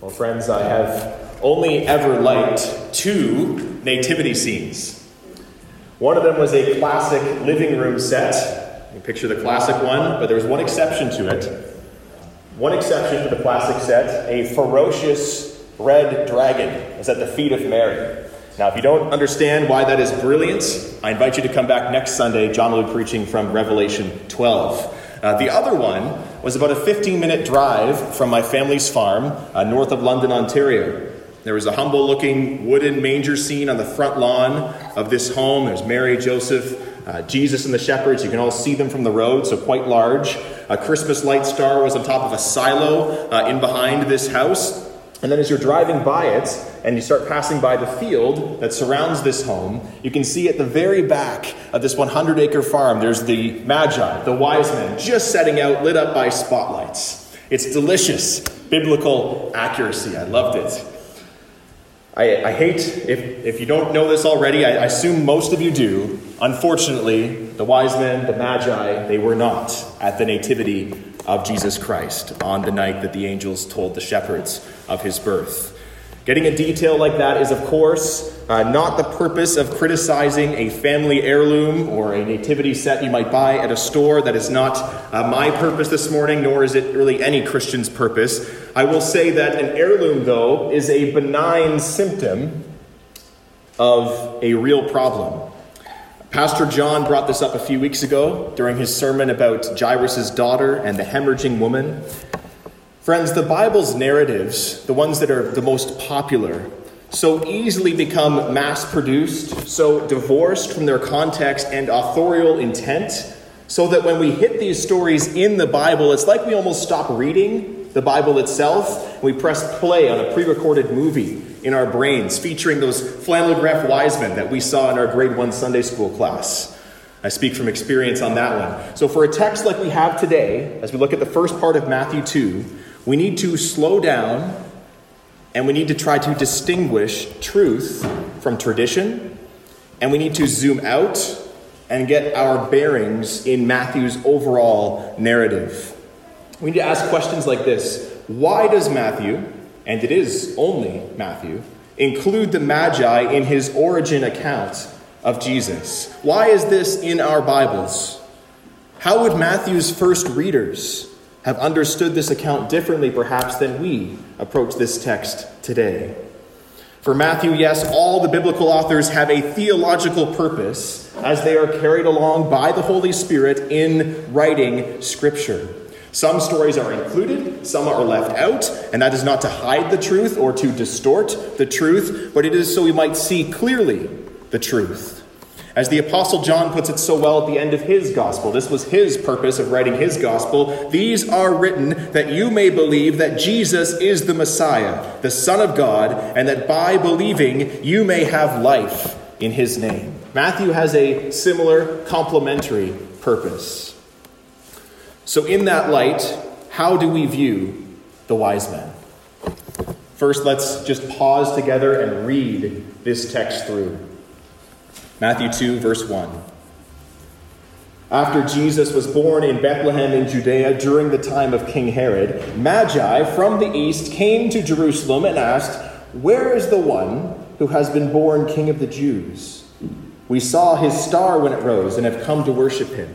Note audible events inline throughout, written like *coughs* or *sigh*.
Well, friends, I have only ever liked two nativity scenes. One of them was a classic living room set. You picture the classic one, but there was one exception to it. One exception to the classic set a ferocious red dragon is at the feet of Mary. Now, if you don't understand why that is brilliant, I invite you to come back next Sunday. John will be preaching from Revelation 12. Uh, the other one was about a 15 minute drive from my family's farm uh, north of London, Ontario. There was a humble looking wooden manger scene on the front lawn of this home. There's Mary, Joseph, uh, Jesus, and the shepherds. You can all see them from the road, so quite large. A Christmas light star was on top of a silo uh, in behind this house. And then as you're driving by it and you start passing by the field that surrounds this home, you can see at the very back of this 100 acre farm, there's the Magi, the wise men, just setting out, lit up by spotlights. It's delicious, biblical accuracy. I loved it. I, I hate, if, if you don't know this already, I, I assume most of you do. Unfortunately, the wise men, the Magi, they were not at the nativity of Jesus Christ on the night that the angels told the shepherds of his birth. Getting a detail like that is, of course, uh, not the purpose of criticizing a family heirloom or a nativity set you might buy at a store. That is not uh, my purpose this morning, nor is it really any Christian's purpose. I will say that an heirloom, though, is a benign symptom of a real problem. Pastor John brought this up a few weeks ago during his sermon about Jairus' daughter and the hemorrhaging woman. Friends, the Bible's narratives, the ones that are the most popular, so easily become mass produced, so divorced from their context and authorial intent, so that when we hit these stories in the Bible, it's like we almost stop reading the Bible itself and we press play on a pre recorded movie in our brains featuring those flannel graph wise men that we saw in our grade one Sunday school class. I speak from experience on that one. So, for a text like we have today, as we look at the first part of Matthew 2, we need to slow down and we need to try to distinguish truth from tradition, and we need to zoom out and get our bearings in Matthew's overall narrative. We need to ask questions like this Why does Matthew, and it is only Matthew, include the Magi in his origin account of Jesus? Why is this in our Bibles? How would Matthew's first readers have understood this account differently, perhaps, than we approach this text today. For Matthew, yes, all the biblical authors have a theological purpose as they are carried along by the Holy Spirit in writing Scripture. Some stories are included, some are left out, and that is not to hide the truth or to distort the truth, but it is so we might see clearly the truth. As the Apostle John puts it so well at the end of his gospel, this was his purpose of writing his gospel. These are written that you may believe that Jesus is the Messiah, the Son of God, and that by believing you may have life in his name. Matthew has a similar complementary purpose. So, in that light, how do we view the wise men? First, let's just pause together and read this text through. Matthew 2, verse 1. After Jesus was born in Bethlehem in Judea during the time of King Herod, Magi from the east came to Jerusalem and asked, Where is the one who has been born King of the Jews? We saw his star when it rose and have come to worship him.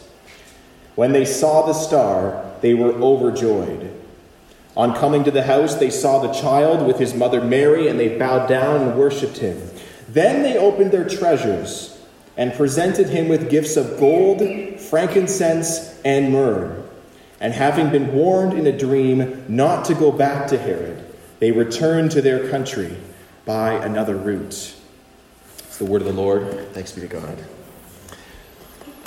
When they saw the star, they were overjoyed. On coming to the house, they saw the child with his mother Mary, and they bowed down and worshipped him. Then they opened their treasures and presented him with gifts of gold, frankincense, and myrrh. And having been warned in a dream not to go back to Herod, they returned to their country by another route. It's the word of the Lord. Thanks be to God.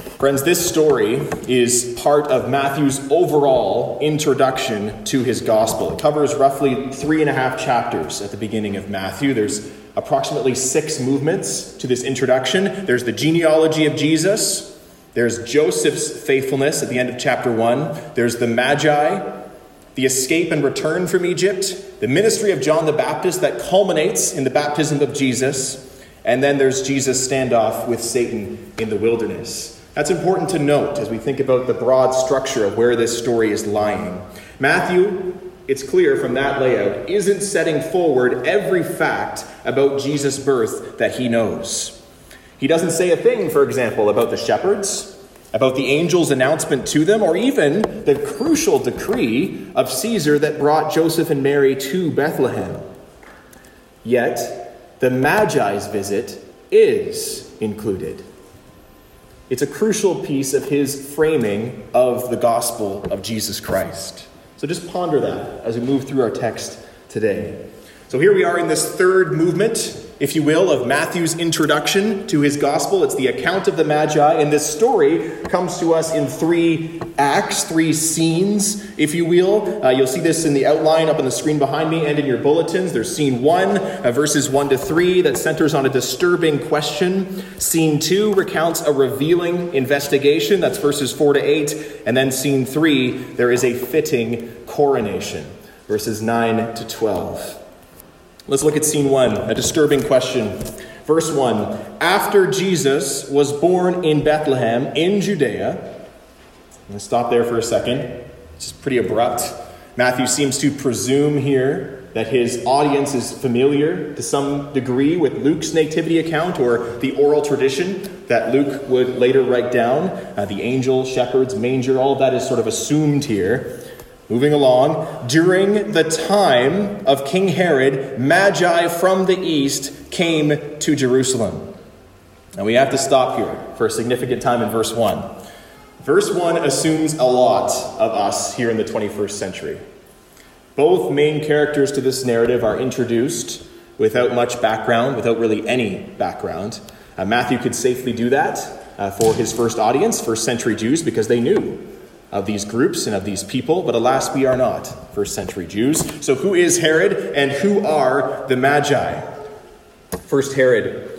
Friends, this story is part of Matthew's overall introduction to his gospel. It covers roughly three and a half chapters at the beginning of Matthew. There's approximately six movements to this introduction. There's the genealogy of Jesus, there's Joseph's faithfulness at the end of chapter one, there's the Magi, the escape and return from Egypt, the ministry of John the Baptist that culminates in the baptism of Jesus, and then there's Jesus' standoff with Satan in the wilderness. That's important to note as we think about the broad structure of where this story is lying. Matthew, it's clear from that layout, isn't setting forward every fact about Jesus' birth that he knows. He doesn't say a thing, for example, about the shepherds, about the angel's announcement to them, or even the crucial decree of Caesar that brought Joseph and Mary to Bethlehem. Yet, the Magi's visit is included. It's a crucial piece of his framing of the gospel of Jesus Christ. So just ponder that as we move through our text today. So here we are in this third movement if you will, of Matthew's introduction to his gospel. It's the account of the Magi, and this story comes to us in three acts, three scenes, if you will. Uh, you'll see this in the outline up on the screen behind me and in your bulletins. There's scene one, uh, verses one to three, that centers on a disturbing question. Scene two recounts a revealing investigation. That's verses four to eight. And then scene three, there is a fitting coronation, verses nine to 12. Let's look at scene one, a disturbing question. Verse 1 After Jesus was born in Bethlehem in Judea, I'm going to stop there for a second. It's pretty abrupt. Matthew seems to presume here that his audience is familiar to some degree with Luke's nativity account or the oral tradition that Luke would later write down. Uh, the angel, shepherds, manger, all of that is sort of assumed here. Moving along, during the time of King Herod, Magi from the east came to Jerusalem. Now we have to stop here for a significant time in verse 1. Verse 1 assumes a lot of us here in the 21st century. Both main characters to this narrative are introduced without much background, without really any background. Uh, Matthew could safely do that uh, for his first audience, first century Jews, because they knew of these groups and of these people, but alas, we are not first century Jews. So, who is Herod and who are the Magi? First, Herod.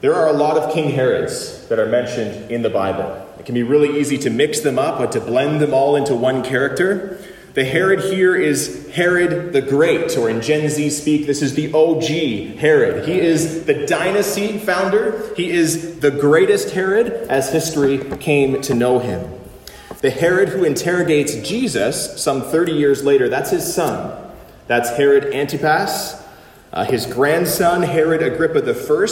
There are a lot of King Herods that are mentioned in the Bible. It can be really easy to mix them up, but to blend them all into one character. The Herod here is Herod the Great, or in Gen Z speak, this is the OG Herod. He is the dynasty founder. He is the greatest Herod as history came to know him. The Herod who interrogates Jesus some 30 years later, that's his son. That's Herod Antipas. Uh, his grandson, Herod Agrippa I,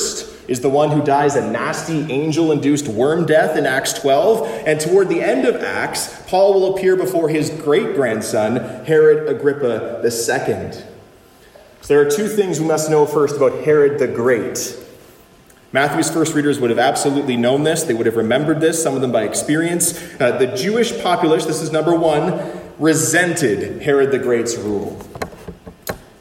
is the one who dies a nasty angel induced worm death in Acts 12. And toward the end of Acts, Paul will appear before his great grandson, Herod Agrippa II. So there are two things we must know first about Herod the Great. Matthew's first readers would have absolutely known this. They would have remembered this, some of them by experience. Uh, the Jewish populace, this is number one, resented Herod the Great's rule.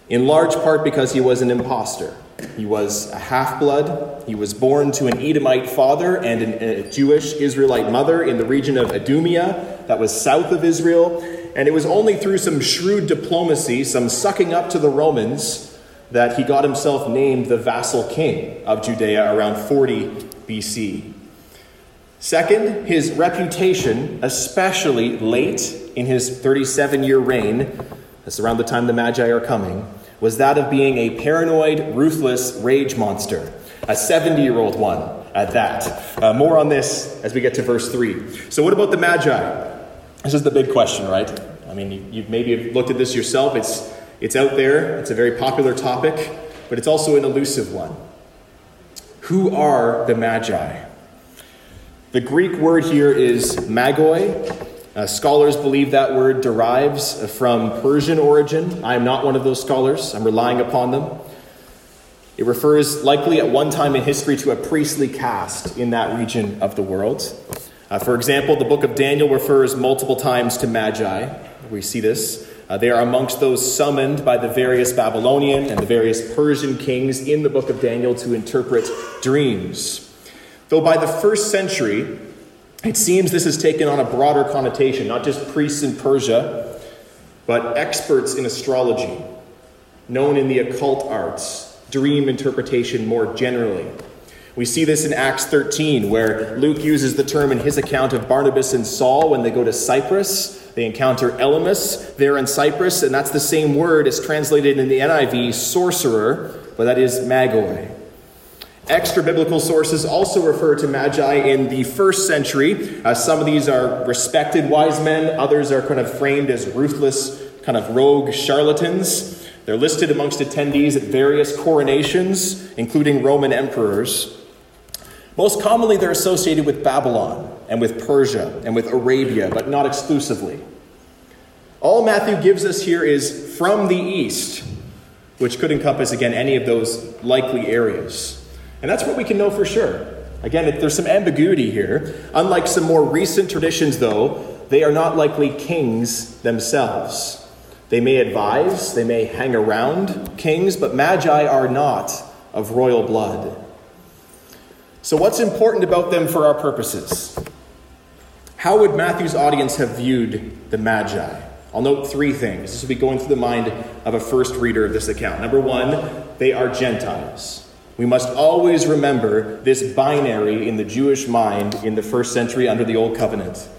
In large part because he was an impostor. He was a half blood. He was born to an Edomite father and an, a Jewish Israelite mother in the region of Idumea, that was south of Israel. And it was only through some shrewd diplomacy, some sucking up to the Romans, that he got himself named the vassal king of Judea around 40 BC. Second, his reputation, especially late in his 37 year reign, that's around the time the Magi are coming, was that of being a paranoid, ruthless rage monster, a 70 year old one at that. Uh, more on this as we get to verse 3. So, what about the Magi? This is the big question, right? I mean, you, you maybe looked at this yourself. It's it's out there, it's a very popular topic, but it's also an elusive one. Who are the Magi? The Greek word here is magoi, Uh, scholars believe that word derives from Persian origin. I am not one of those scholars, I'm relying upon them. It refers likely at one time in history to a priestly caste in that region of the world. Uh, for example, the book of Daniel refers multiple times to magi. We see this. Uh, they are amongst those summoned by the various Babylonian and the various Persian kings in the book of Daniel to interpret dreams. Though by the first century, it seems this has taken on a broader connotation, not just priests in Persia, but experts in astrology, known in the occult arts, dream interpretation more generally. We see this in Acts 13, where Luke uses the term in his account of Barnabas and Saul when they go to Cyprus. They encounter Elymas there in Cyprus, and that's the same word as translated in the NIV, sorcerer, but that is magoi. Extra biblical sources also refer to magi in the first century. Uh, some of these are respected wise men, others are kind of framed as ruthless, kind of rogue charlatans. They're listed amongst attendees at various coronations, including Roman emperors. Most commonly, they're associated with Babylon and with Persia and with Arabia, but not exclusively. All Matthew gives us here is from the east, which could encompass, again, any of those likely areas. And that's what we can know for sure. Again, there's some ambiguity here. Unlike some more recent traditions, though, they are not likely kings themselves. They may advise, they may hang around kings, but magi are not of royal blood. So, what's important about them for our purposes? How would Matthew's audience have viewed the Magi? I'll note three things. This will be going through the mind of a first reader of this account. Number one, they are Gentiles. We must always remember this binary in the Jewish mind in the first century under the Old Covenant.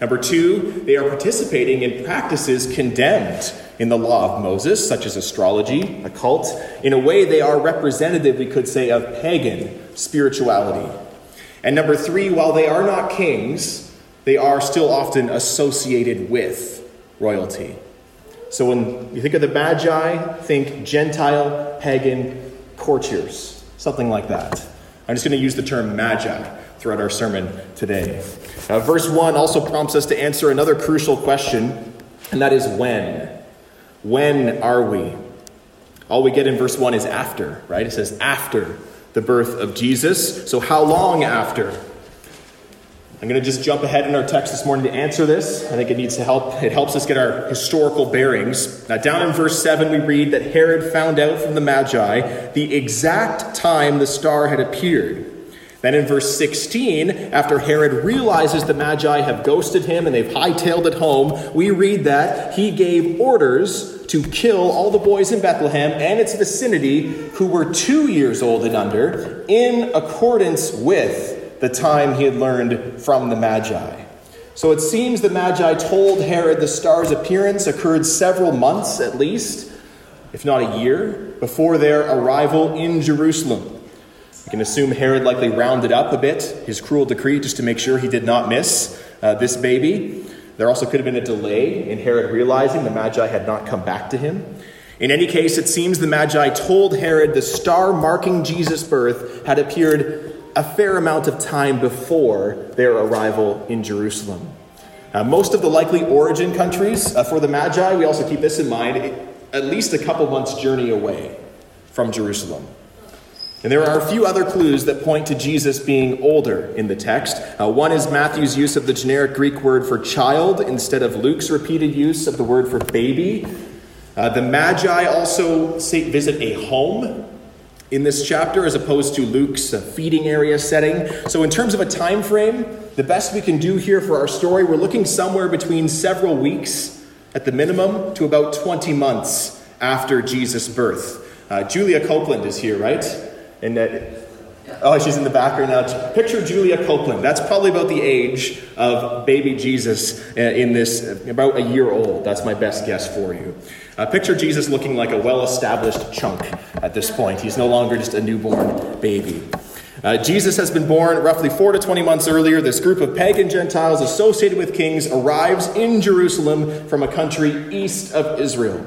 Number two, they are participating in practices condemned in the law of Moses, such as astrology, occult. In a way, they are representative, we could say, of pagan spirituality. And number three, while they are not kings, they are still often associated with royalty. So when you think of the Magi, think Gentile, pagan courtiers, something like that. I'm just going to use the term Magi throughout our sermon today. Uh, verse 1 also prompts us to answer another crucial question, and that is when. When are we? All we get in verse 1 is after, right? It says after the birth of Jesus. So, how long after? I'm going to just jump ahead in our text this morning to answer this. I think it needs to help. It helps us get our historical bearings. Now, down in verse 7, we read that Herod found out from the Magi the exact time the star had appeared. Then in verse 16, after Herod realizes the Magi have ghosted him and they've hightailed it home, we read that he gave orders to kill all the boys in Bethlehem and its vicinity who were two years old and under, in accordance with the time he had learned from the Magi. So it seems the Magi told Herod the star's appearance occurred several months at least, if not a year, before their arrival in Jerusalem. We can assume Herod likely rounded up a bit his cruel decree just to make sure he did not miss uh, this baby. There also could have been a delay in Herod realizing the Magi had not come back to him. In any case, it seems the Magi told Herod the star marking Jesus' birth had appeared a fair amount of time before their arrival in Jerusalem. Uh, most of the likely origin countries uh, for the Magi, we also keep this in mind, at least a couple months' journey away from Jerusalem. And there are a few other clues that point to Jesus being older in the text. Uh, one is Matthew's use of the generic Greek word for child instead of Luke's repeated use of the word for baby. Uh, the Magi also say, visit a home in this chapter as opposed to Luke's uh, feeding area setting. So, in terms of a time frame, the best we can do here for our story, we're looking somewhere between several weeks at the minimum to about 20 months after Jesus' birth. Uh, Julia Copeland is here, right? And that, oh, she's in the background now. Picture Julia Copeland. That's probably about the age of baby Jesus uh, in this, about a year old. That's my best guess for you. Uh, picture Jesus looking like a well established chunk at this point. He's no longer just a newborn baby. Uh, Jesus has been born roughly 4 to 20 months earlier. This group of pagan Gentiles associated with kings arrives in Jerusalem from a country east of Israel.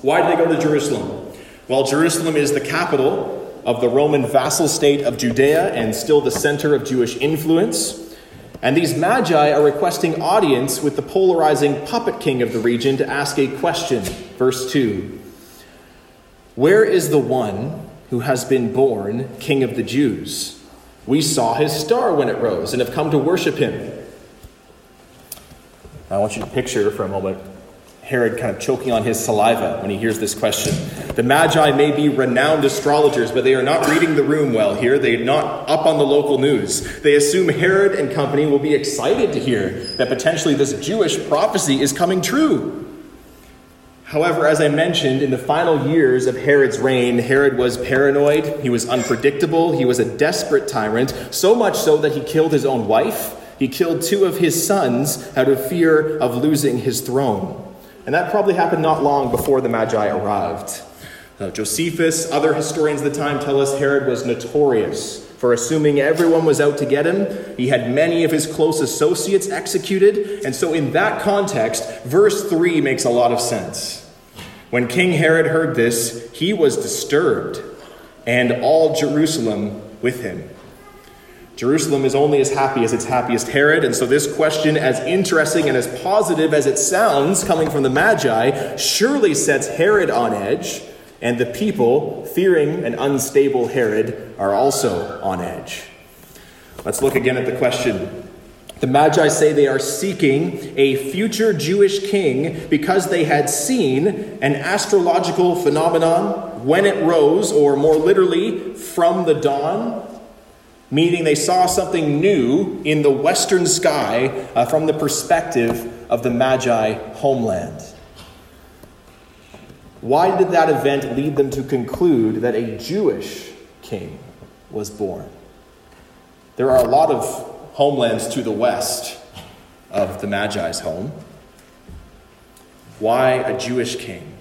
Why did they go to Jerusalem? Well, Jerusalem is the capital of the Roman vassal state of Judea and still the center of Jewish influence. And these magi are requesting audience with the polarizing puppet king of the region to ask a question. Verse 2 Where is the one who has been born king of the Jews? We saw his star when it rose and have come to worship him. I want you to picture for a moment Herod kind of choking on his saliva when he hears this question. The Magi may be renowned astrologers, but they are not reading the room well here. They're not up on the local news. They assume Herod and company will be excited to hear that potentially this Jewish prophecy is coming true. However, as I mentioned, in the final years of Herod's reign, Herod was paranoid, he was unpredictable, he was a desperate tyrant, so much so that he killed his own wife. He killed two of his sons out of fear of losing his throne. And that probably happened not long before the Magi arrived. Uh, Josephus, other historians of the time tell us Herod was notorious for assuming everyone was out to get him. He had many of his close associates executed. And so, in that context, verse 3 makes a lot of sense. When King Herod heard this, he was disturbed, and all Jerusalem with him. Jerusalem is only as happy as its happiest Herod, and so this question, as interesting and as positive as it sounds coming from the Magi, surely sets Herod on edge, and the people, fearing an unstable Herod, are also on edge. Let's look again at the question. The Magi say they are seeking a future Jewish king because they had seen an astrological phenomenon when it rose, or more literally, from the dawn meaning they saw something new in the western sky uh, from the perspective of the Magi homeland. Why did that event lead them to conclude that a Jewish king was born? There are a lot of homelands to the west of the Magi's home. Why a Jewish king?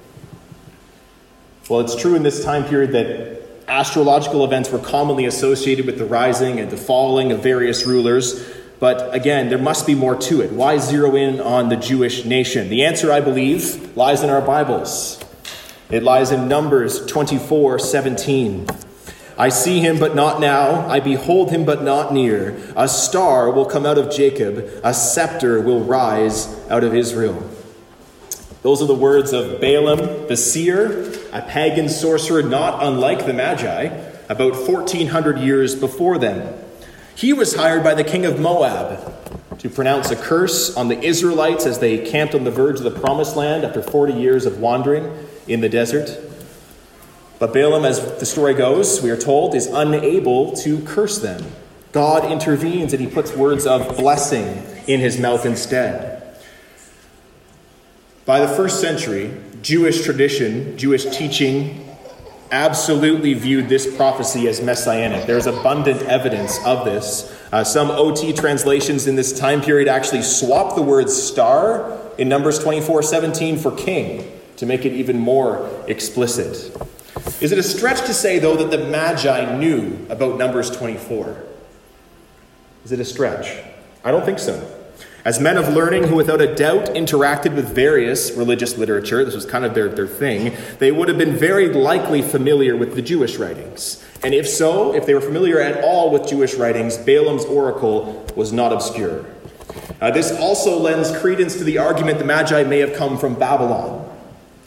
Well, it's true in this time period that astrological events were commonly associated with the rising and the falling of various rulers. But again, there must be more to it. Why zero in on the Jewish nation? The answer, I believe, lies in our Bibles. It lies in Numbers 24 17. I see him, but not now. I behold him, but not near. A star will come out of Jacob, a scepter will rise out of Israel. Those are the words of Balaam the seer, a pagan sorcerer not unlike the Magi, about 1400 years before them. He was hired by the king of Moab to pronounce a curse on the Israelites as they camped on the verge of the promised land after 40 years of wandering in the desert. But Balaam, as the story goes, we are told, is unable to curse them. God intervenes and he puts words of blessing in his mouth instead. By the first century, Jewish tradition, Jewish teaching, absolutely viewed this prophecy as messianic. There's abundant evidence of this. Uh, some OT translations in this time period actually swap the word star in Numbers 24 17 for king to make it even more explicit. Is it a stretch to say, though, that the Magi knew about Numbers 24? Is it a stretch? I don't think so. As men of learning who, without a doubt, interacted with various religious literature, this was kind of their, their thing, they would have been very likely familiar with the Jewish writings. And if so, if they were familiar at all with Jewish writings, Balaam's oracle was not obscure. Uh, this also lends credence to the argument the Magi may have come from Babylon.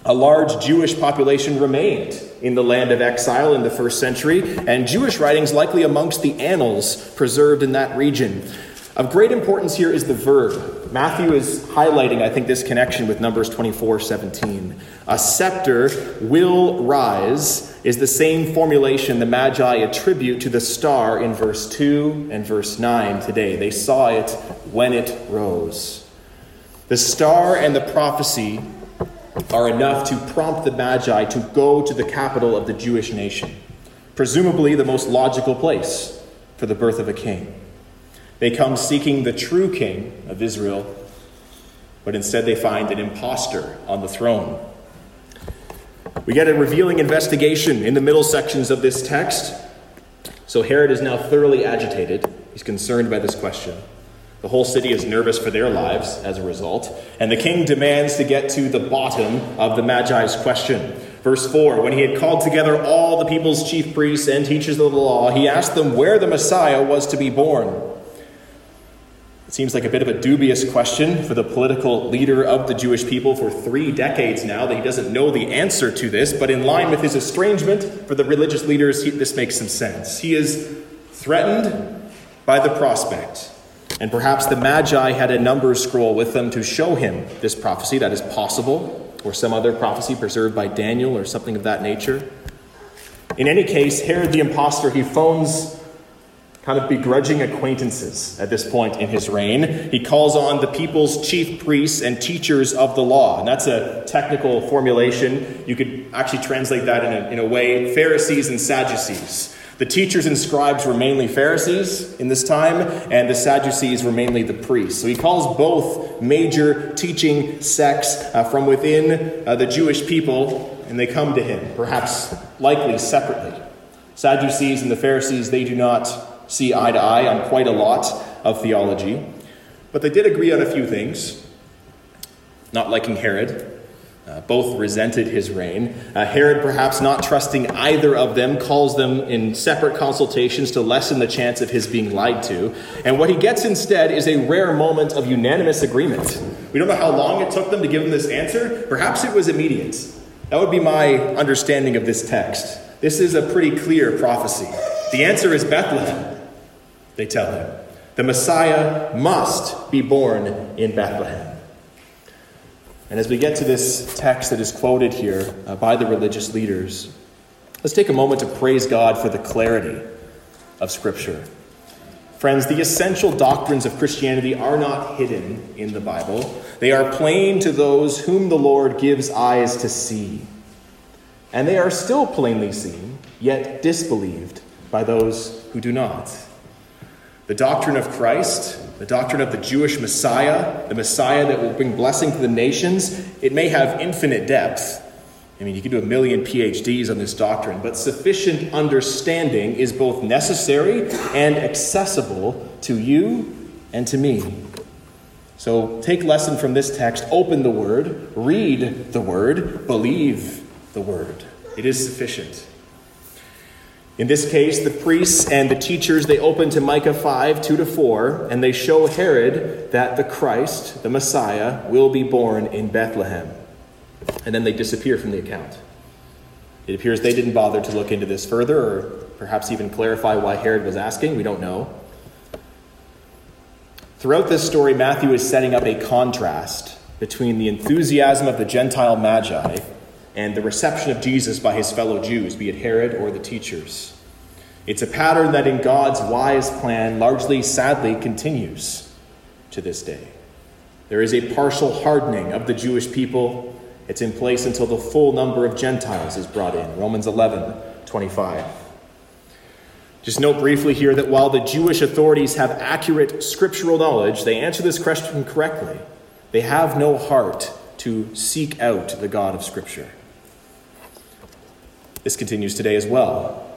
A large Jewish population remained in the land of exile in the first century, and Jewish writings likely amongst the annals preserved in that region. Of great importance here is the verb. Matthew is highlighting, I think, this connection with Numbers 24 17. A scepter will rise is the same formulation the Magi attribute to the star in verse 2 and verse 9 today. They saw it when it rose. The star and the prophecy are enough to prompt the Magi to go to the capital of the Jewish nation, presumably the most logical place for the birth of a king. They come seeking the true king of Israel, but instead they find an impostor on the throne. We get a revealing investigation in the middle sections of this text. So Herod is now thoroughly agitated. He's concerned by this question. The whole city is nervous for their lives as a result. And the king demands to get to the bottom of the Magi's question. Verse 4 When he had called together all the people's chief priests and teachers of the law, he asked them where the Messiah was to be born. Seems like a bit of a dubious question for the political leader of the Jewish people for three decades now that he doesn't know the answer to this, but in line with his estrangement for the religious leaders, he, this makes some sense. He is threatened by the prospect. And perhaps the Magi had a number scroll with them to show him this prophecy that is possible, or some other prophecy preserved by Daniel or something of that nature. In any case, Herod the impostor, he phones kind of begrudging acquaintances at this point in his reign. He calls on the people's chief priests and teachers of the law. And that's a technical formulation. You could actually translate that in a, in a way Pharisees and Sadducees. The teachers and scribes were mainly Pharisees in this time, and the Sadducees were mainly the priests. So he calls both major teaching sects uh, from within uh, the Jewish people, and they come to him, perhaps likely separately. Sadducees and the Pharisees, they do not see eye to eye on quite a lot of theology, but they did agree on a few things. Not liking Herod, uh, both resented his reign. Uh, Herod, perhaps not trusting either of them, calls them in separate consultations to lessen the chance of his being lied to. And what he gets instead is a rare moment of unanimous agreement. We don't know how long it took them to give him this answer. Perhaps it was immediate. That would be my understanding of this text. This is a pretty clear prophecy. The answer is Bethlehem they tell him. The Messiah must be born in Bethlehem. And as we get to this text that is quoted here uh, by the religious leaders, let's take a moment to praise God for the clarity of Scripture. Friends, the essential doctrines of Christianity are not hidden in the Bible. They are plain to those whom the Lord gives eyes to see. And they are still plainly seen, yet disbelieved by those who do not. The doctrine of Christ, the doctrine of the Jewish Messiah, the Messiah that will bring blessing to the nations, it may have infinite depth. I mean, you could do a million PhDs on this doctrine, but sufficient understanding is both necessary and accessible to you and to me. So take lesson from this text, open the Word, read the Word, believe the Word. It is sufficient. In this case, the priests and the teachers, they open to Micah 5, 2 to 4, and they show Herod that the Christ, the Messiah, will be born in Bethlehem. And then they disappear from the account. It appears they didn't bother to look into this further or perhaps even clarify why Herod was asking. We don't know. Throughout this story, Matthew is setting up a contrast between the enthusiasm of the Gentile Magi and the reception of Jesus by his fellow Jews, be it Herod or the teachers. It's a pattern that in God's wise plan largely, sadly, continues to this day. There is a partial hardening of the Jewish people. It's in place until the full number of Gentiles is brought in. Romans 11, 25. Just note briefly here that while the Jewish authorities have accurate scriptural knowledge, they answer this question correctly. They have no heart to seek out the God of Scripture. This continues today as well.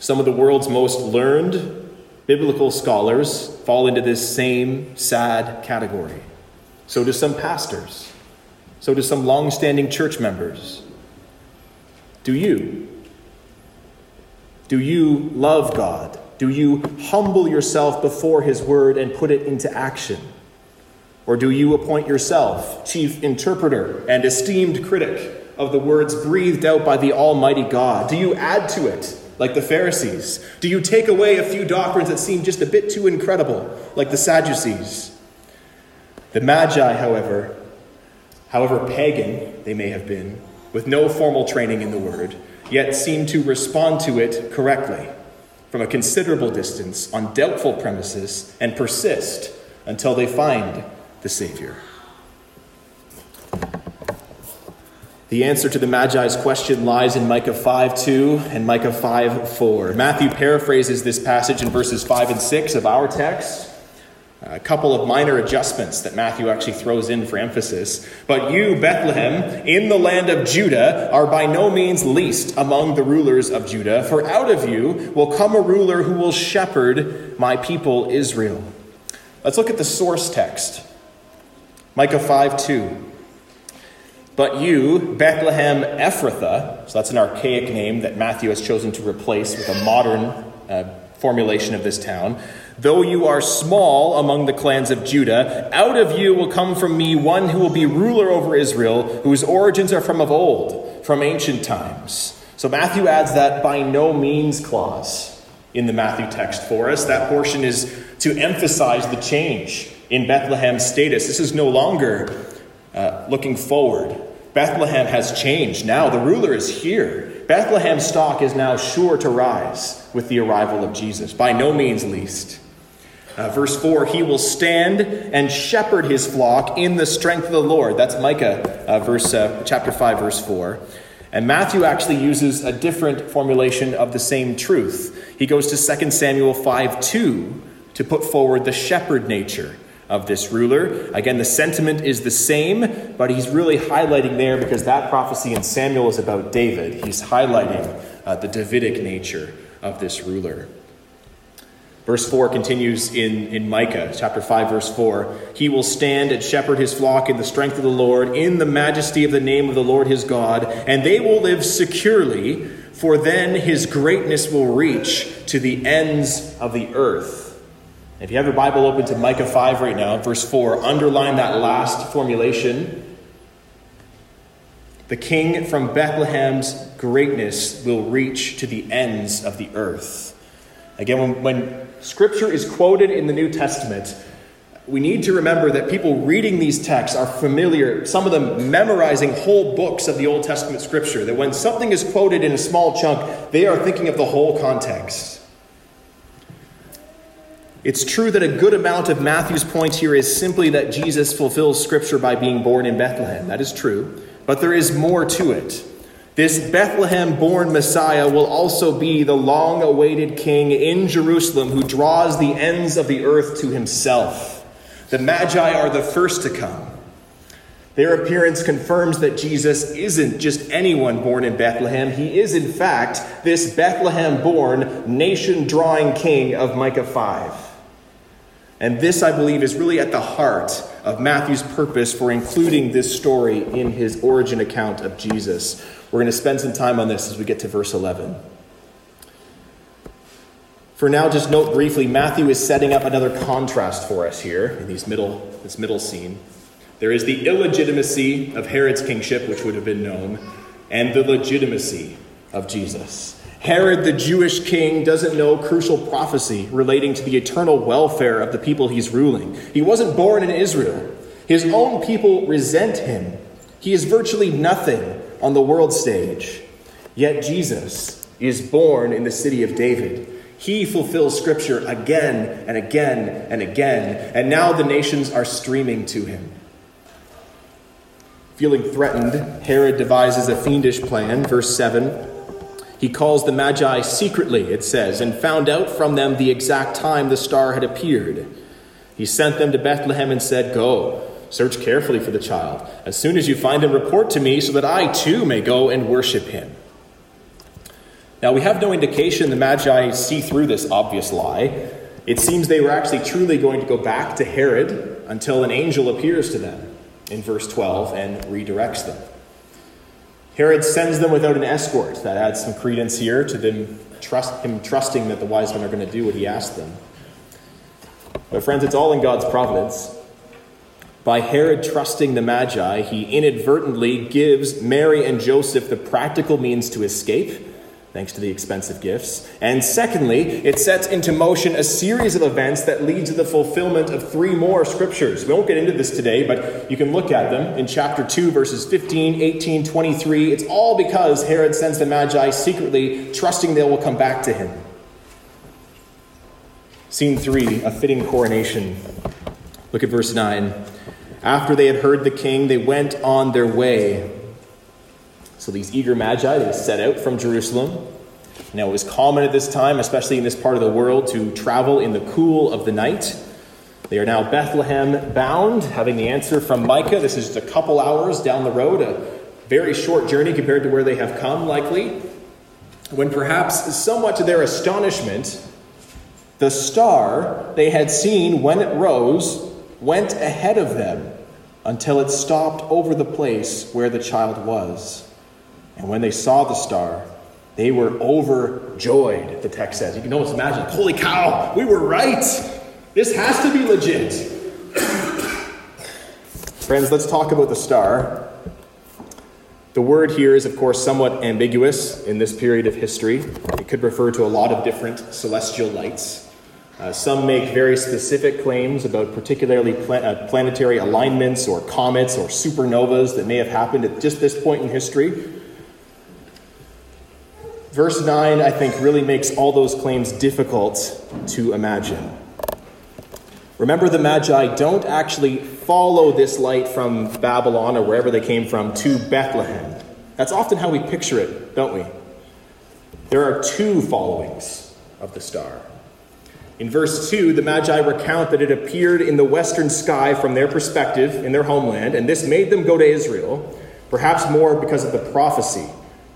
Some of the world's most learned biblical scholars fall into this same sad category. So do some pastors. So do some long standing church members. Do you? Do you love God? Do you humble yourself before His word and put it into action? Or do you appoint yourself chief interpreter and esteemed critic of the words breathed out by the Almighty God? Do you add to it, like the Pharisees? Do you take away a few doctrines that seem just a bit too incredible, like the Sadducees? The Magi, however, however pagan they may have been, with no formal training in the word, yet seem to respond to it correctly from a considerable distance on doubtful premises and persist until they find the Savior. The answer to the Magi's question lies in Micah 5 2 and Micah 5 4. Matthew paraphrases this passage in verses 5 and 6 of our text. A couple of minor adjustments that Matthew actually throws in for emphasis. But you, Bethlehem, in the land of Judah, are by no means least among the rulers of Judah, for out of you will come a ruler who will shepherd my people Israel. Let's look at the source text Micah 5 2. But you, Bethlehem Ephrathah, so that's an archaic name that Matthew has chosen to replace with a modern uh, formulation of this town. Though you are small among the clans of Judah, out of you will come from me one who will be ruler over Israel, whose origins are from of old, from ancient times. So Matthew adds that by no means clause in the Matthew text for us. That portion is to emphasize the change in Bethlehem's status. This is no longer uh, looking forward. Bethlehem has changed. Now the ruler is here. Bethlehem's stock is now sure to rise with the arrival of Jesus, by no means least. Uh, verse 4 He will stand and shepherd his flock in the strength of the Lord. That's Micah, uh, verse, uh, chapter 5, verse 4. And Matthew actually uses a different formulation of the same truth. He goes to 2 Samuel 5 2 to put forward the shepherd nature of this ruler. Again, the sentiment is the same, but he's really highlighting there because that prophecy in Samuel is about David. He's highlighting uh, the Davidic nature of this ruler. Verse 4 continues in, in Micah, chapter 5, verse 4. He will stand and shepherd his flock in the strength of the Lord, in the majesty of the name of the Lord his God, and they will live securely, for then his greatness will reach to the ends of the earth. If you have your Bible open to Micah 5 right now, verse 4, underline that last formulation. The king from Bethlehem's greatness will reach to the ends of the earth. Again, when, when Scripture is quoted in the New Testament, we need to remember that people reading these texts are familiar, some of them memorizing whole books of the Old Testament Scripture, that when something is quoted in a small chunk, they are thinking of the whole context. It's true that a good amount of Matthew's point here is simply that Jesus fulfills Scripture by being born in Bethlehem. That is true. But there is more to it. This Bethlehem born Messiah will also be the long awaited king in Jerusalem who draws the ends of the earth to himself. The Magi are the first to come. Their appearance confirms that Jesus isn't just anyone born in Bethlehem. He is, in fact, this Bethlehem born, nation drawing king of Micah 5. And this, I believe, is really at the heart of Matthew's purpose for including this story in his origin account of Jesus. We're going to spend some time on this as we get to verse 11. For now, just note briefly, Matthew is setting up another contrast for us here in these middle, this middle scene. There is the illegitimacy of Herod's kingship, which would have been known, and the legitimacy of Jesus. Herod, the Jewish king, doesn't know crucial prophecy relating to the eternal welfare of the people he's ruling. He wasn't born in Israel. His own people resent him. He is virtually nothing on the world stage. Yet Jesus is born in the city of David. He fulfills Scripture again and again and again, and now the nations are streaming to him. Feeling threatened, Herod devises a fiendish plan. Verse 7 He calls the Magi secretly, it says, and found out from them the exact time the star had appeared. He sent them to Bethlehem and said, Go Search carefully for the child. As soon as you find him, report to me so that I too may go and worship him. Now, we have no indication the Magi see through this obvious lie. It seems they were actually truly going to go back to Herod until an angel appears to them in verse 12 and redirects them. Herod sends them without an escort. That adds some credence here to them trust, him trusting that the wise men are going to do what he asked them. But, friends, it's all in God's providence. By Herod trusting the Magi, he inadvertently gives Mary and Joseph the practical means to escape, thanks to the expensive gifts. And secondly, it sets into motion a series of events that lead to the fulfillment of three more scriptures. We won't get into this today, but you can look at them in chapter 2, verses 15, 18, 23. It's all because Herod sends the Magi secretly, trusting they will come back to him. Scene 3, a fitting coronation. Look at verse 9. After they had heard the king, they went on their way. So these eager magi, they set out from Jerusalem. Now it was common at this time, especially in this part of the world, to travel in the cool of the night. They are now Bethlehem bound, having the answer from Micah. This is just a couple hours down the road, a very short journey compared to where they have come, likely. When perhaps, somewhat to their astonishment, the star they had seen when it rose went ahead of them until it stopped over the place where the child was. And when they saw the star, they were overjoyed, the text says. You can almost imagine, holy cow, we were right. This has to be legit. *coughs* Friends, let's talk about the star. The word here is, of course, somewhat ambiguous in this period of history. It could refer to a lot of different celestial lights. Uh, some make very specific claims about particularly uh, planetary alignments or comets or supernovas that may have happened at just this point in history. Verse 9, I think, really makes all those claims difficult to imagine. Remember, the Magi don't actually follow this light from Babylon or wherever they came from to Bethlehem. That's often how we picture it, don't we? There are two followings of the star. In verse 2, the Magi recount that it appeared in the western sky from their perspective in their homeland, and this made them go to Israel, perhaps more because of the prophecy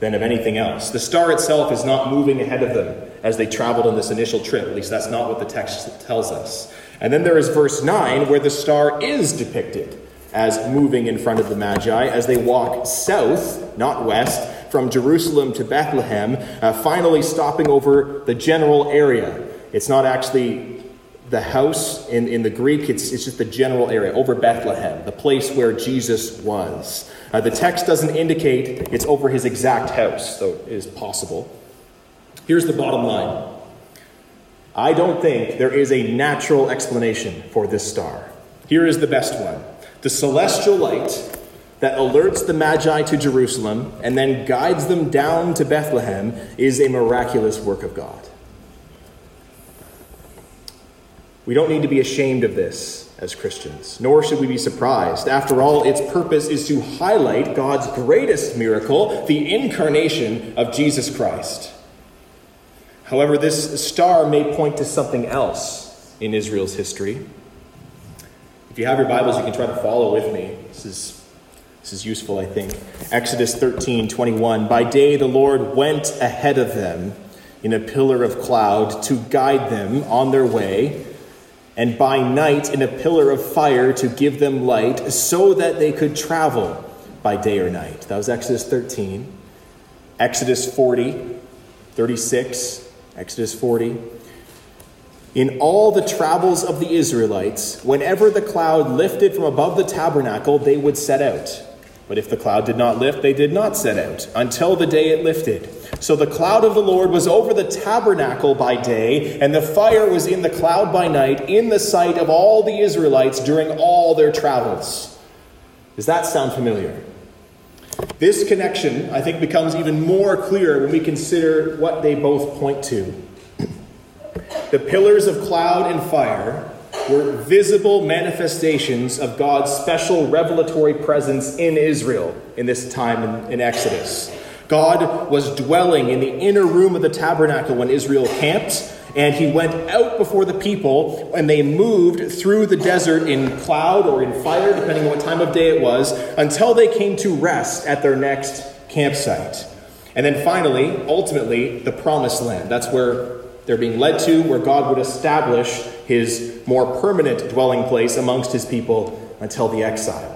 than of anything else. The star itself is not moving ahead of them as they traveled on this initial trip. At least that's not what the text tells us. And then there is verse 9 where the star is depicted as moving in front of the Magi as they walk south, not west, from Jerusalem to Bethlehem, uh, finally stopping over the general area it's not actually the house in, in the Greek, it's, it's just the general area over Bethlehem, the place where Jesus was. Uh, the text doesn't indicate it's over his exact house, though it is possible. Here's the bottom line I don't think there is a natural explanation for this star. Here is the best one the celestial light that alerts the Magi to Jerusalem and then guides them down to Bethlehem is a miraculous work of God. We don't need to be ashamed of this as Christians, nor should we be surprised. After all, its purpose is to highlight God's greatest miracle, the incarnation of Jesus Christ. However, this star may point to something else in Israel's history. If you have your Bibles, you can try to follow with me. This is, this is useful, I think. Exodus 13 21. By day, the Lord went ahead of them in a pillar of cloud to guide them on their way and by night in a pillar of fire to give them light, so that they could travel by day or night. That was Exodus 13. Exodus 40, 36, Exodus 40. In all the travels of the Israelites, whenever the cloud lifted from above the tabernacle, they would set out. But if the cloud did not lift, they did not set out until the day it lifted. So the cloud of the Lord was over the tabernacle by day, and the fire was in the cloud by night, in the sight of all the Israelites during all their travels. Does that sound familiar? This connection, I think, becomes even more clear when we consider what they both point to. *clears throat* The pillars of cloud and fire were visible manifestations of God's special revelatory presence in Israel in this time in, in, Exodus. God was dwelling in the inner room of the tabernacle when Israel camped, and he went out before the people, and they moved through the desert in cloud or in fire, depending on what time of day it was, until they came to rest at their next campsite. And then finally, ultimately, the promised land. That's where they're being led to, where God would establish his more permanent dwelling place amongst his people until the exile.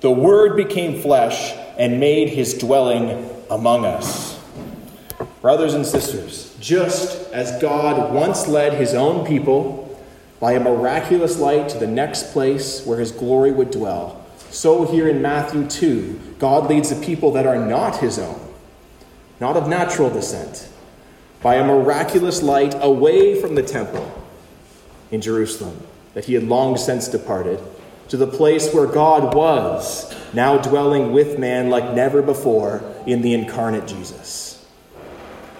The Word became flesh and made his dwelling among us. Brothers and sisters, just as God once led his own people by a miraculous light to the next place where his glory would dwell, so here in Matthew 2, God leads the people that are not his own, not of natural descent, by a miraculous light away from the temple in Jerusalem that he had long since departed to the place where God was, now dwelling with man like never before in the incarnate Jesus.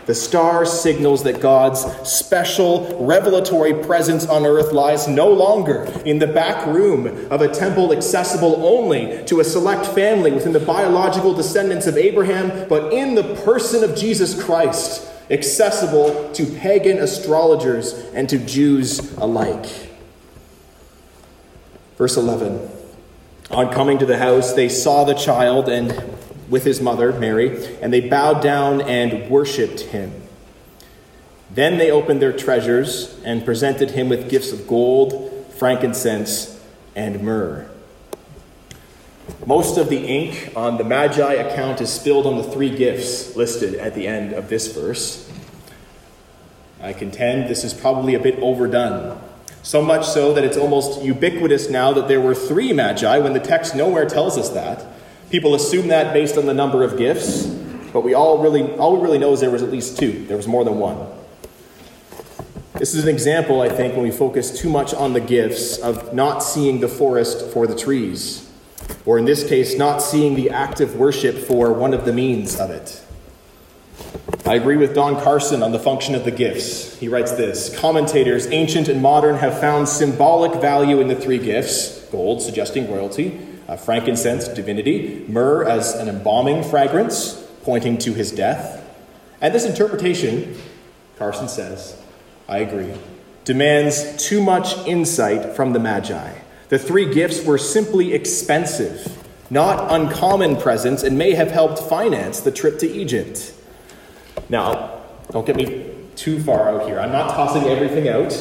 The star signals that God's special revelatory presence on earth lies no longer in the back room of a temple accessible only to a select family within the biological descendants of Abraham, but in the person of Jesus Christ accessible to pagan astrologers and to Jews alike. Verse 11 On coming to the house, they saw the child and with his mother, Mary, and they bowed down and worshipped him. Then they opened their treasures and presented him with gifts of gold, frankincense, and myrrh. Most of the ink on the Magi account is spilled on the three gifts listed at the end of this verse. I contend this is probably a bit overdone. So much so that it's almost ubiquitous now that there were three Magi when the text nowhere tells us that. People assume that based on the number of gifts, but we all really all we really know is there was at least two. There was more than one. This is an example, I think, when we focus too much on the gifts of not seeing the forest for the trees, or in this case, not seeing the active worship for one of the means of it. I agree with Don Carson on the function of the gifts. He writes this Commentators, ancient and modern, have found symbolic value in the three gifts gold, suggesting royalty, uh, frankincense, divinity, myrrh as an embalming fragrance, pointing to his death. And this interpretation, Carson says, I agree, demands too much insight from the Magi. The three gifts were simply expensive, not uncommon presents, and may have helped finance the trip to Egypt. Now, don't get me too far out here. I'm not tossing everything out.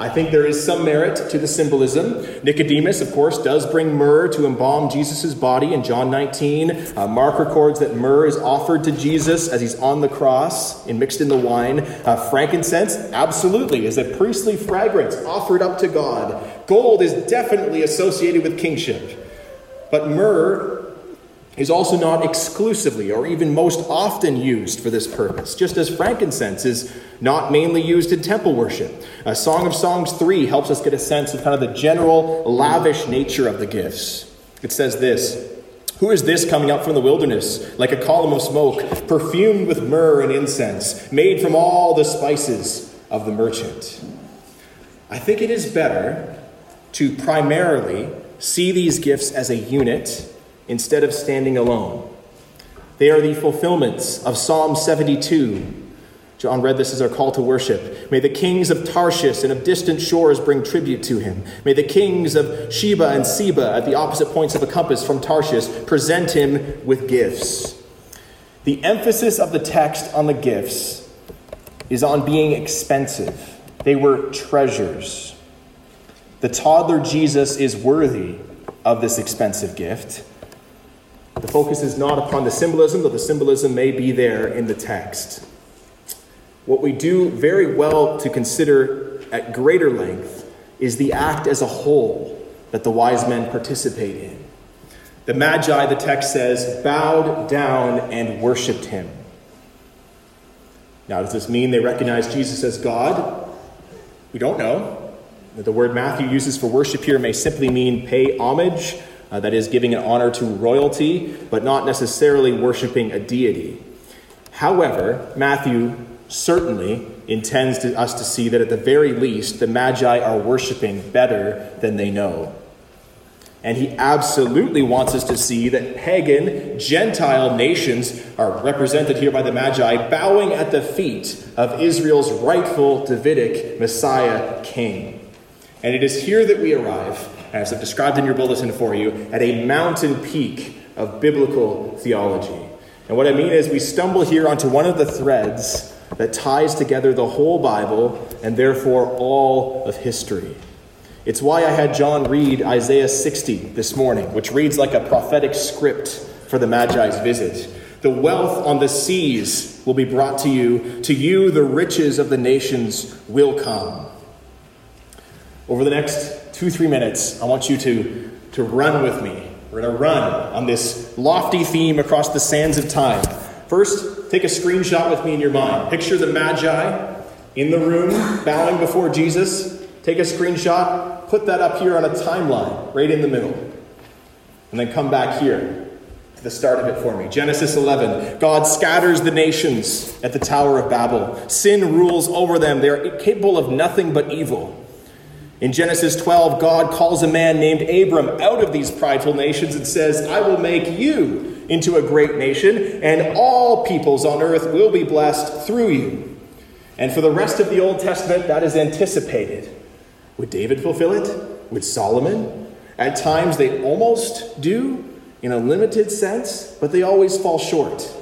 I think there is some merit to the symbolism. Nicodemus, of course, does bring myrrh to embalm Jesus' body in John 19. Uh, Mark records that myrrh is offered to Jesus as he's on the cross and mixed in the wine. Uh, frankincense, absolutely, is a priestly fragrance offered up to God. Gold is definitely associated with kingship. But myrrh is also not exclusively or even most often used for this purpose, just as frankincense is not mainly used in temple worship. A Song of Songs 3 helps us get a sense of kind of the general lavish nature of the gifts. It says this Who is this coming up from the wilderness, like a column of smoke, perfumed with myrrh and incense, made from all the spices of the merchant? I think it is better to primarily see these gifts as a unit instead of standing alone. They are the fulfillments of Psalm 72. John read this as our call to worship. May the kings of Tarshish and of distant shores bring tribute to him. May the kings of Sheba and Seba at the opposite points of a compass from Tarshish present him with gifts. The emphasis of the text on the gifts is on being expensive. They were treasures. The toddler Jesus is worthy of this expensive gift. The focus is not upon the symbolism, though the symbolism may be there in the text. What we do very well to consider at greater length is the act as a whole that the wise men participate in. The Magi, the text says, bowed down and worshiped him. Now, does this mean they recognize Jesus as God? We don't know. The word Matthew uses for worship here may simply mean pay homage uh, that is, giving an honor to royalty, but not necessarily worshiping a deity. However, Matthew certainly intends to, us to see that at the very least, the Magi are worshiping better than they know. And he absolutely wants us to see that pagan, Gentile nations are represented here by the Magi, bowing at the feet of Israel's rightful Davidic Messiah king. And it is here that we arrive as I've described in your bulletin for you, at a mountain peak of biblical theology. And what I mean is, we stumble here onto one of the threads that ties together the whole Bible and therefore all of history. It's why I had John read Isaiah 60 this morning, which reads like a prophetic script for the Magi's visit. The wealth on the seas will be brought to you. To you, the riches of the nations will come. Over the next two, three minutes, I want you to, to run with me. We're going to run on this lofty theme across the sands of time. First, take a screenshot with me in your mind. Picture the Magi in the room, bowing before Jesus. Take a screenshot, put that up here on a timeline, right in the middle. And then come back here to the start of it for me. Genesis 11. God scatters the nations at the Tower of Babel. Sin rules over them. They are capable of nothing but evil. In Genesis 12, God calls a man named Abram out of these prideful nations and says, I will make you into a great nation, and all peoples on earth will be blessed through you. And for the rest of the Old Testament, that is anticipated. Would David fulfill it? Would Solomon? At times they almost do, in a limited sense, but they always fall short.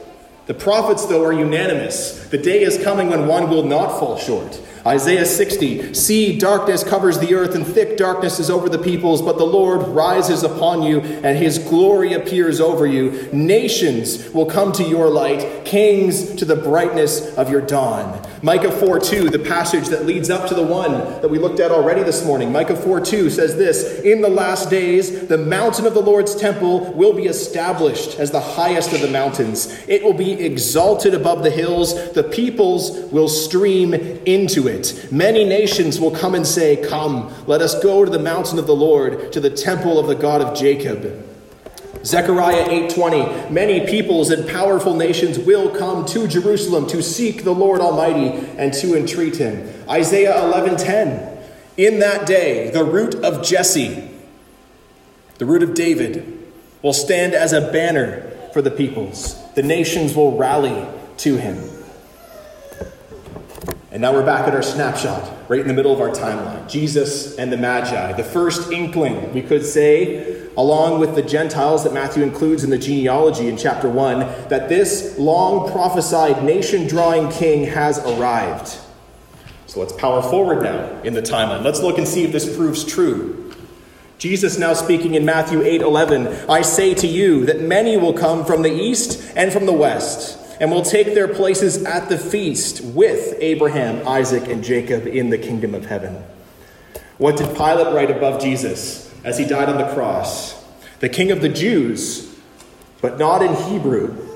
The prophets, though, are unanimous. The day is coming when one will not fall short. Isaiah 60 See, darkness covers the earth, and thick darkness is over the peoples, but the Lord rises upon you, and his glory appears over you. Nations will come to your light, kings to the brightness of your dawn. Micah 4 2, the passage that leads up to the one that we looked at already this morning. Micah 4 2 says this In the last days, the mountain of the Lord's temple will be established as the highest of the mountains. It will be exalted above the hills. The peoples will stream into it. Many nations will come and say, Come, let us go to the mountain of the Lord, to the temple of the God of Jacob. Zechariah 8:20 Many peoples and powerful nations will come to Jerusalem to seek the Lord Almighty and to entreat him. Isaiah 11:10 In that day the root of Jesse the root of David will stand as a banner for the peoples. The nations will rally to him. And now we're back at our snapshot, right in the middle of our timeline. Jesus and the Magi, the first inkling, we could say, along with the Gentiles that Matthew includes in the genealogy in chapter 1, that this long prophesied nation drawing king has arrived. So let's power forward now in the timeline. Let's look and see if this proves true. Jesus now speaking in Matthew 8 11, I say to you that many will come from the east and from the west and will take their places at the feast with Abraham, Isaac, and Jacob in the kingdom of heaven. What did Pilate write above Jesus as he died on the cross? The king of the Jews, but not in Hebrew,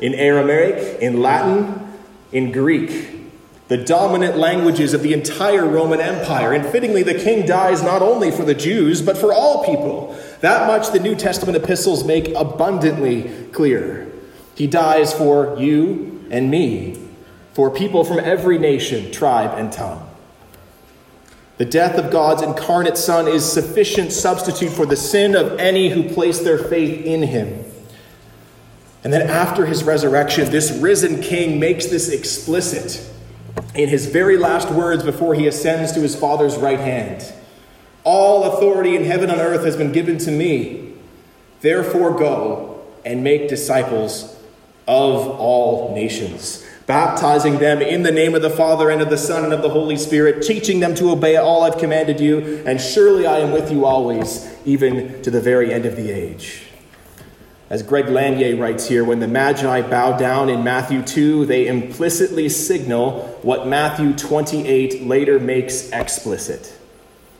in Aramaic, in Latin, in Greek, the dominant languages of the entire Roman Empire. And fittingly, the king dies not only for the Jews, but for all people. That much the New Testament epistles make abundantly clear. He dies for you and me, for people from every nation, tribe, and tongue. The death of God's incarnate Son is sufficient substitute for the sin of any who place their faith in him. And then after his resurrection, this risen king makes this explicit in his very last words before he ascends to his Father's right hand. All authority in heaven and earth has been given to me. Therefore, go and make disciples of all nations, baptizing them in the name of the Father and of the Son and of the Holy Spirit, teaching them to obey all I've commanded you, and surely I am with you always, even to the very end of the age. As Greg Lanier writes here, when the Magi bow down in Matthew 2, they implicitly signal what Matthew 28 later makes explicit.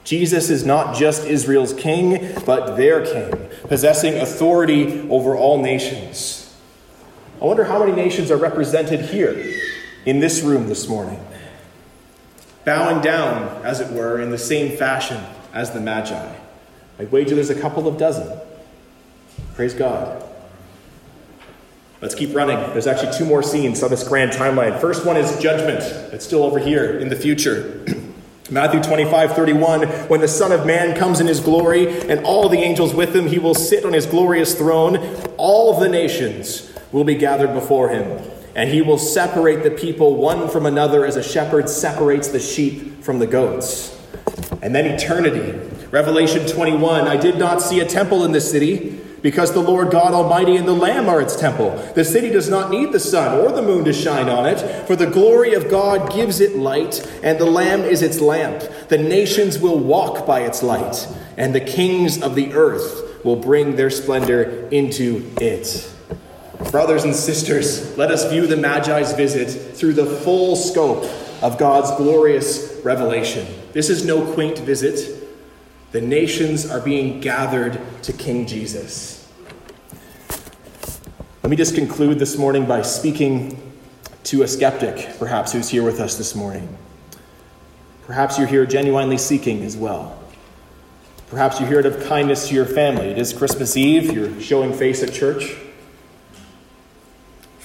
Jesus is not just Israel's king, but their king, possessing authority over all nations. I wonder how many nations are represented here in this room this morning, bowing down, as it were, in the same fashion as the Magi. I wager there's a couple of dozen. Praise God. Let's keep running. There's actually two more scenes on this grand timeline. First one is judgment. It's still over here in the future. *clears throat* Matthew 25, 31, when the Son of Man comes in his glory and all the angels with him, he will sit on his glorious throne. All the nations will be gathered before him, and he will separate the people one from another as a shepherd separates the sheep from the goats. And then eternity. Revelation 21 I did not see a temple in this city because the Lord God Almighty and the Lamb are its temple. The city does not need the sun or the moon to shine on it, for the glory of God gives it light, and the Lamb is its lamp. The nations will walk by its light, and the kings of the earth will bring their splendor into it. Brothers and sisters, let us view the Magi's visit through the full scope of God's glorious revelation. This is no quaint visit. The nations are being gathered to King Jesus. Let me just conclude this morning by speaking to a skeptic, perhaps, who's here with us this morning. Perhaps you're here genuinely seeking as well. Perhaps you're here out of kindness to your family. It is Christmas Eve, you're showing face at church.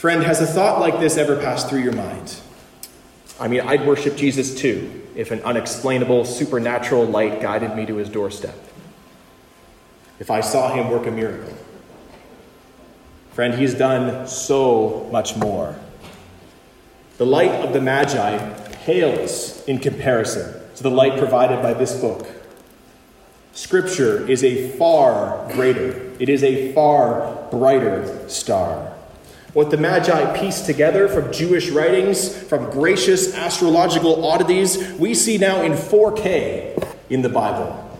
Friend, has a thought like this ever passed through your mind? I mean, I'd worship Jesus too if an unexplainable supernatural light guided me to his doorstep. If I saw him work a miracle. Friend, he's done so much more. The light of the Magi pales in comparison to the light provided by this book. Scripture is a far greater, it is a far brighter star. What the Magi pieced together from Jewish writings, from gracious astrological oddities, we see now in 4K in the Bible.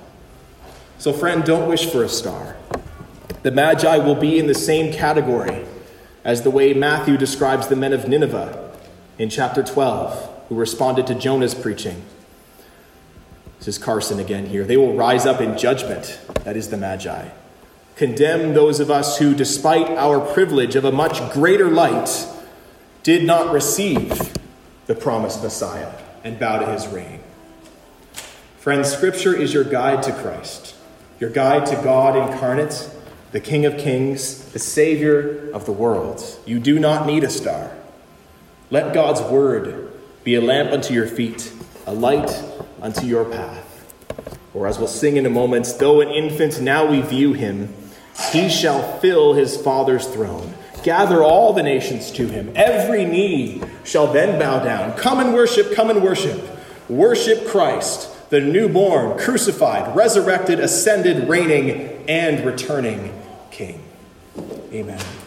So, friend, don't wish for a star. The Magi will be in the same category as the way Matthew describes the men of Nineveh in chapter 12, who responded to Jonah's preaching. This is Carson again here. They will rise up in judgment. That is the Magi. Condemn those of us who, despite our privilege of a much greater light, did not receive the promised Messiah and bow to his reign. Friends, Scripture is your guide to Christ, your guide to God incarnate, the King of kings, the Savior of the world. You do not need a star. Let God's word be a lamp unto your feet, a light unto your path. Or as we'll sing in a moment, though an infant, now we view him, he shall fill his Father's throne. Gather all the nations to him. Every knee shall then bow down. Come and worship, come and worship. Worship Christ, the newborn, crucified, resurrected, ascended, reigning, and returning King. Amen.